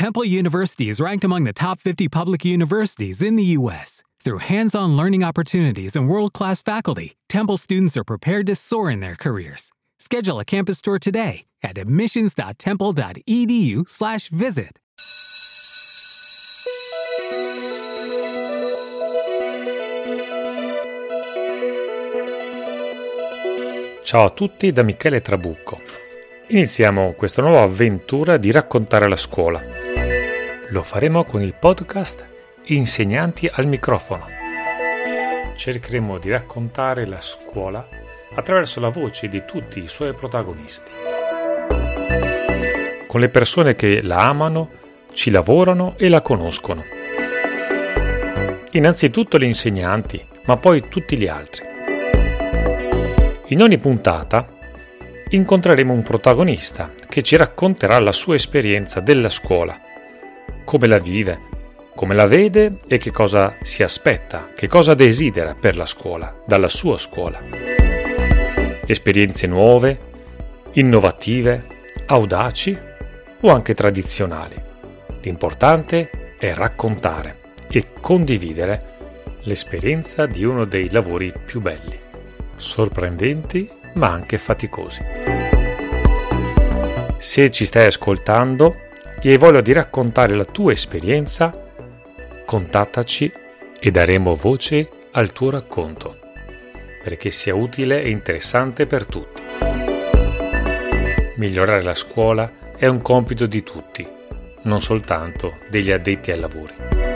Temple University is ranked among the top 50 public universities in the U.S. Through hands on learning opportunities and world class faculty, Temple students are prepared to soar in their careers. Schedule a campus tour today at admissions.temple.edu/slash visit. Ciao a tutti da Michele Trabucco. Iniziamo questa nuova avventura di raccontare la scuola. Lo faremo con il podcast Insegnanti al microfono. Cercheremo di raccontare la scuola attraverso la voce di tutti i suoi protagonisti. Con le persone che la amano, ci lavorano e la conoscono. Innanzitutto gli insegnanti, ma poi tutti gli altri. In ogni puntata incontreremo un protagonista che ci racconterà la sua esperienza della scuola, come la vive, come la vede e che cosa si aspetta, che cosa desidera per la scuola, dalla sua scuola. Esperienze nuove, innovative, audaci o anche tradizionali. L'importante è raccontare e condividere l'esperienza di uno dei lavori più belli sorprendenti ma anche faticosi. Se ci stai ascoltando e hai voglia di raccontare la tua esperienza, contattaci e daremo voce al tuo racconto, perché sia utile e interessante per tutti. Migliorare la scuola è un compito di tutti, non soltanto degli addetti ai lavori.